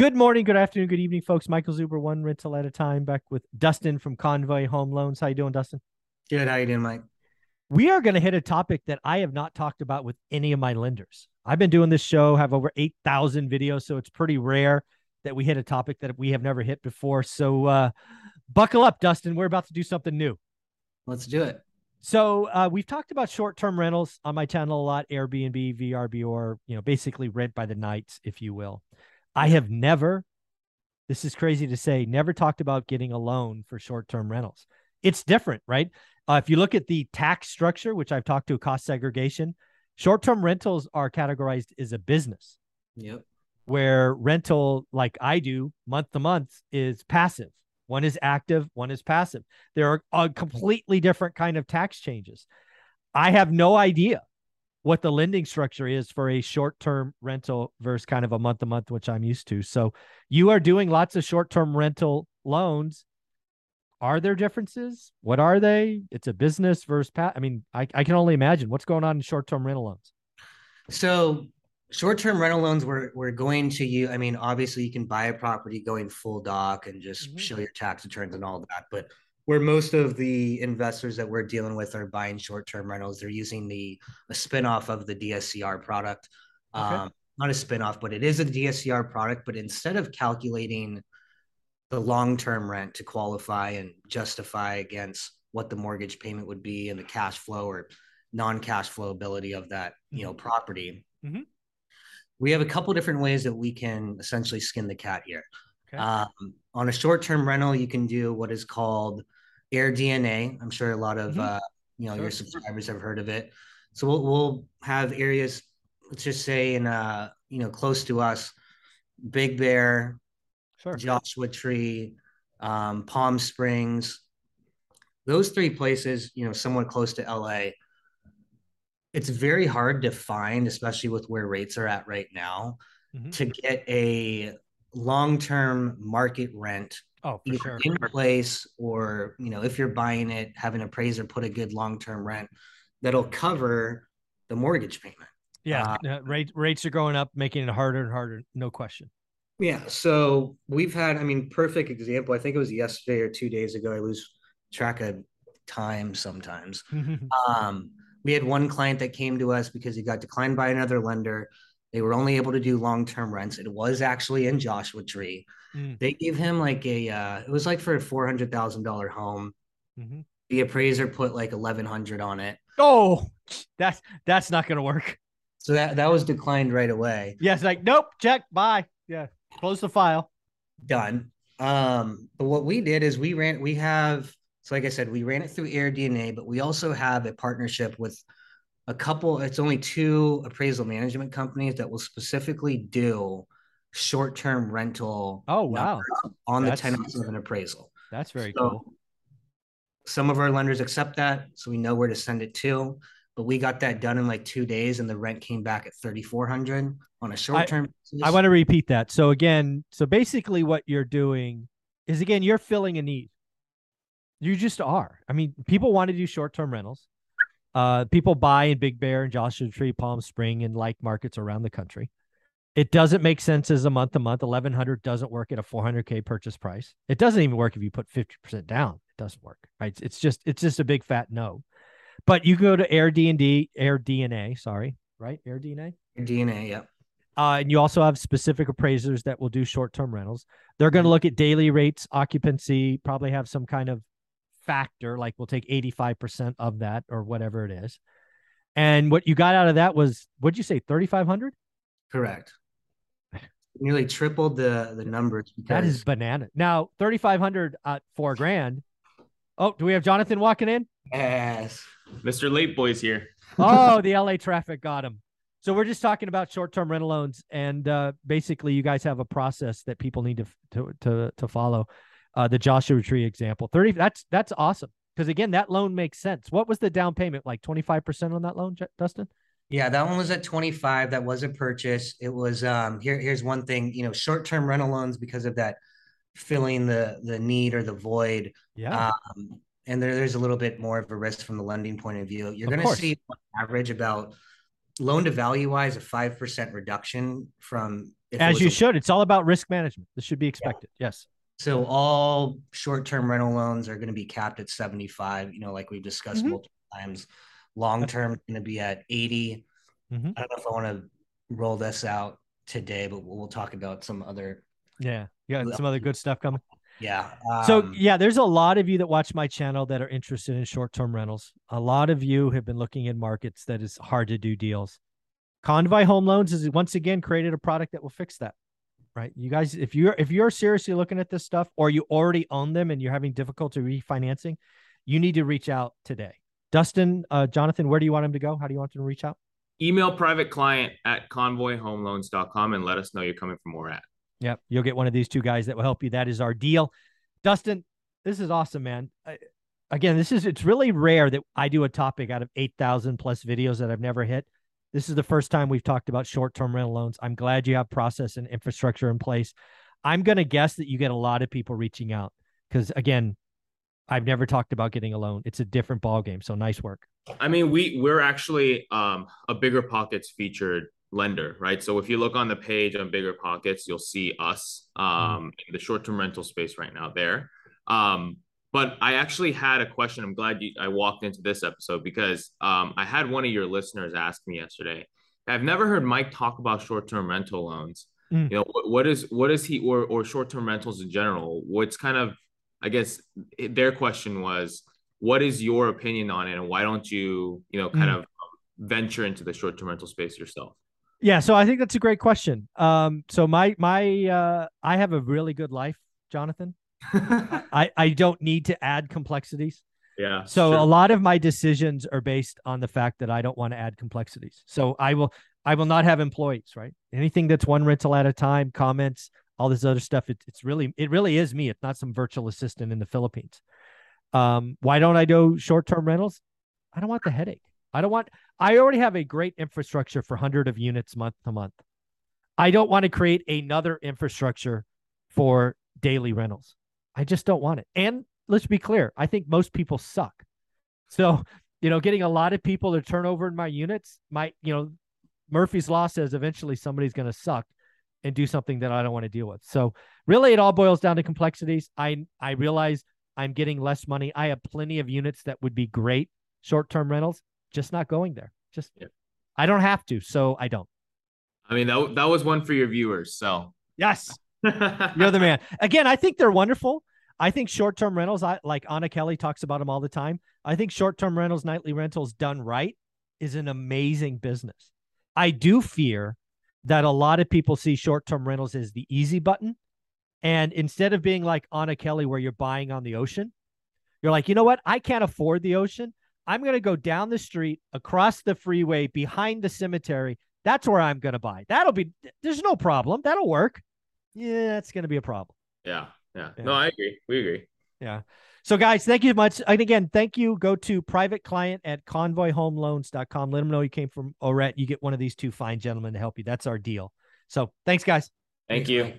Good morning, good afternoon, good evening, folks. Michael Zuber, one rental at a time, back with Dustin from Convoy Home Loans. How you doing, Dustin? Good. How you doing, Mike? We are going to hit a topic that I have not talked about with any of my lenders. I've been doing this show, have over 8,000 videos, so it's pretty rare that we hit a topic that we have never hit before. So uh, buckle up, Dustin. We're about to do something new. Let's do it. So uh, we've talked about short-term rentals on my channel a lot, Airbnb, VRB, or you know, basically rent by the nights, if you will. I have never, this is crazy to say, never talked about getting a loan for short term rentals. It's different, right? Uh, if you look at the tax structure, which I've talked to cost segregation, short term rentals are categorized as a business. Yep. Where rental, like I do month to month, is passive. One is active, one is passive. There are a completely different kind of tax changes. I have no idea what the lending structure is for a short-term rental versus kind of a month to month which i'm used to. So you are doing lots of short-term rental loans. Are there differences? What are they? It's a business versus pat i mean I, I can only imagine what's going on in short-term rental loans. So short-term rental loans we're, we're going to you i mean obviously you can buy a property going full doc and just mm-hmm. show your tax returns and all that but where most of the investors that we're dealing with are buying short-term rentals. They're using the a spinoff of the DSCR product. Okay. Um, not a spinoff, but it is a DSCR product. But instead of calculating the long-term rent to qualify and justify against what the mortgage payment would be and the cash flow or non-cash flow ability of that, you know, mm-hmm. property. Mm-hmm. We have a couple different ways that we can essentially skin the cat here. Okay. Um, on a short-term rental, you can do what is called Air DNA. I'm sure a lot of mm-hmm. uh, you know sure. your subscribers have heard of it. So we'll we'll have areas, let's just say in uh you know close to us, Big Bear, sure. Joshua Tree, um, Palm Springs. Those three places, you know, somewhat close to LA. It's very hard to find, especially with where rates are at right now, mm-hmm. to get a long-term market rent Oh, for sure. In place, or you know, if you're buying it, have an appraiser put a good long-term rent that'll cover the mortgage payment. Yeah, uh, rate, rates are going up, making it harder and harder. No question. Yeah. So we've had, I mean, perfect example. I think it was yesterday or two days ago. I lose track of time sometimes. um, we had one client that came to us because he got declined by another lender. They were only able to do long term rents. It was actually in Joshua Tree. Mm. They gave him like a, uh, it was like for a four hundred thousand dollar home. Mm-hmm. The appraiser put like eleven hundred on it. Oh, that's that's not going to work. So that that was declined right away. Yes, like nope, check, bye. Yeah, close the file. Done. Um, but what we did is we ran. We have so like I said, we ran it through AirDNA, but we also have a partnership with a couple. It's only two appraisal management companies that will specifically do short-term rental. Oh wow! On that's, the tenants of an appraisal. That's very so cool. Some of our lenders accept that, so we know where to send it to. But we got that done in like two days, and the rent came back at thirty four hundred on a short term. I, I want to repeat that. So again, so basically, what you're doing is again, you're filling a need. You just are. I mean, people want to do short term rentals. Uh, people buy in Big Bear and Joshua Tree, Palm Spring, and like markets around the country. It doesn't make sense as a month to month. 1100 doesn't work at a 400k purchase price. It doesn't even work if you put 50% down. It doesn't work. Right? It's just it's just a big fat no. But you can go to Air D and D, Air DNA, sorry, right? Air DNA. Air DNA, yeah. Uh, and you also have specific appraisers that will do short-term rentals. They're going to look at daily rates, occupancy, probably have some kind of factor, like we'll take 85% of that or whatever it is. And what you got out of that was, what'd you say, 3,500? Correct nearly tripled the the numbers. Because... That is banana. Now thirty five hundred at four grand. Oh, do we have Jonathan walking in? Yes, Mr. Late Boys here. oh, the LA traffic got him. So we're just talking about short term rental loans, and uh, basically, you guys have a process that people need to to to, to follow. Uh, the Joshua Tree example, thirty. That's that's awesome because again, that loan makes sense. What was the down payment? Like twenty five percent on that loan, Dustin? Yeah, that one was at 25. That was a purchase. It was um here here's one thing, you know, short-term rental loans because of that filling the the need or the void. Yeah. Um, and there, there's a little bit more of a risk from the lending point of view. You're going to see average about loan to value wise, a five percent reduction from as you a, should. It's all about risk management. This should be expected. Yeah. Yes. So all short-term rental loans are going to be capped at 75, you know, like we've discussed mm-hmm. multiple times. Long term going to be at 80. Mm-hmm. I don't know if I want to roll this out today, but we'll, we'll talk about some other. Yeah, yeah, some other good stuff coming. Yeah. Um, so yeah, there's a lot of you that watch my channel that are interested in short-term rentals. A lot of you have been looking in markets that is hard to do deals. Convoy Home Loans has once again created a product that will fix that right? You guys, if you're if you're seriously looking at this stuff, or you already own them and you're having difficulty refinancing, you need to reach out today. Dustin, uh, Jonathan, where do you want him to go? How do you want him to reach out? Email private client at convoyhomeloans.com and let us know you're coming from ORET. Yep. You'll get one of these two guys that will help you. That is our deal. Dustin, this is awesome, man. I, again, this is, it's really rare that I do a topic out of 8,000 plus videos that I've never hit. This is the first time we've talked about short term rental loans. I'm glad you have process and infrastructure in place. I'm going to guess that you get a lot of people reaching out because, again, I've never talked about getting a loan. It's a different ballgame. So nice work. I mean, we we're actually um, a BiggerPockets featured lender, right? So if you look on the page on BiggerPockets, you'll see us um, mm. in the short term rental space right now there. Um, but I actually had a question. I'm glad you, I walked into this episode because um, I had one of your listeners ask me yesterday. I've never heard Mike talk about short-term rental loans. Mm. You know, what, what is what is he or or short-term rentals in general? What's kind of, I guess, their question was, what is your opinion on it, and why don't you, you know, kind mm. of venture into the short-term rental space yourself? Yeah, so I think that's a great question. Um, so my my uh, I have a really good life, Jonathan. I, I don't need to add complexities. Yeah. So a lot of my decisions are based on the fact that I don't want to add complexities. So I will I will not have employees, right? Anything that's one rental at a time, comments, all this other stuff. It, it's really it really is me. It's not some virtual assistant in the Philippines. Um, why don't I do short term rentals? I don't want the headache. I don't want. I already have a great infrastructure for hundred of units month to month. I don't want to create another infrastructure for daily rentals. I just don't want it. And let's be clear, I think most people suck. So, you know, getting a lot of people to turn over in my units might, you know, Murphy's Law says eventually somebody's going to suck and do something that I don't want to deal with. So, really, it all boils down to complexities. I I realize I'm getting less money. I have plenty of units that would be great short term rentals, just not going there. Just yeah. I don't have to, so I don't. I mean that that was one for your viewers. So yes, you're the man. Again, I think they're wonderful. I think short term rentals, I like Anna Kelly talks about them all the time. I think short term rentals, nightly rentals done right is an amazing business. I do fear that a lot of people see short term rentals as the easy button. And instead of being like Anna Kelly, where you're buying on the ocean, you're like, you know what? I can't afford the ocean. I'm going to go down the street, across the freeway, behind the cemetery. That's where I'm going to buy. That'll be, there's no problem. That'll work. Yeah, it's going to be a problem. Yeah. Yeah. No, I agree. We agree. Yeah. So, guys, thank you much. And again, thank you. Go to private client at convoyhomeloans.com. Let them know you came from ORET. You get one of these two fine gentlemen to help you. That's our deal. So, thanks, guys. Thank you.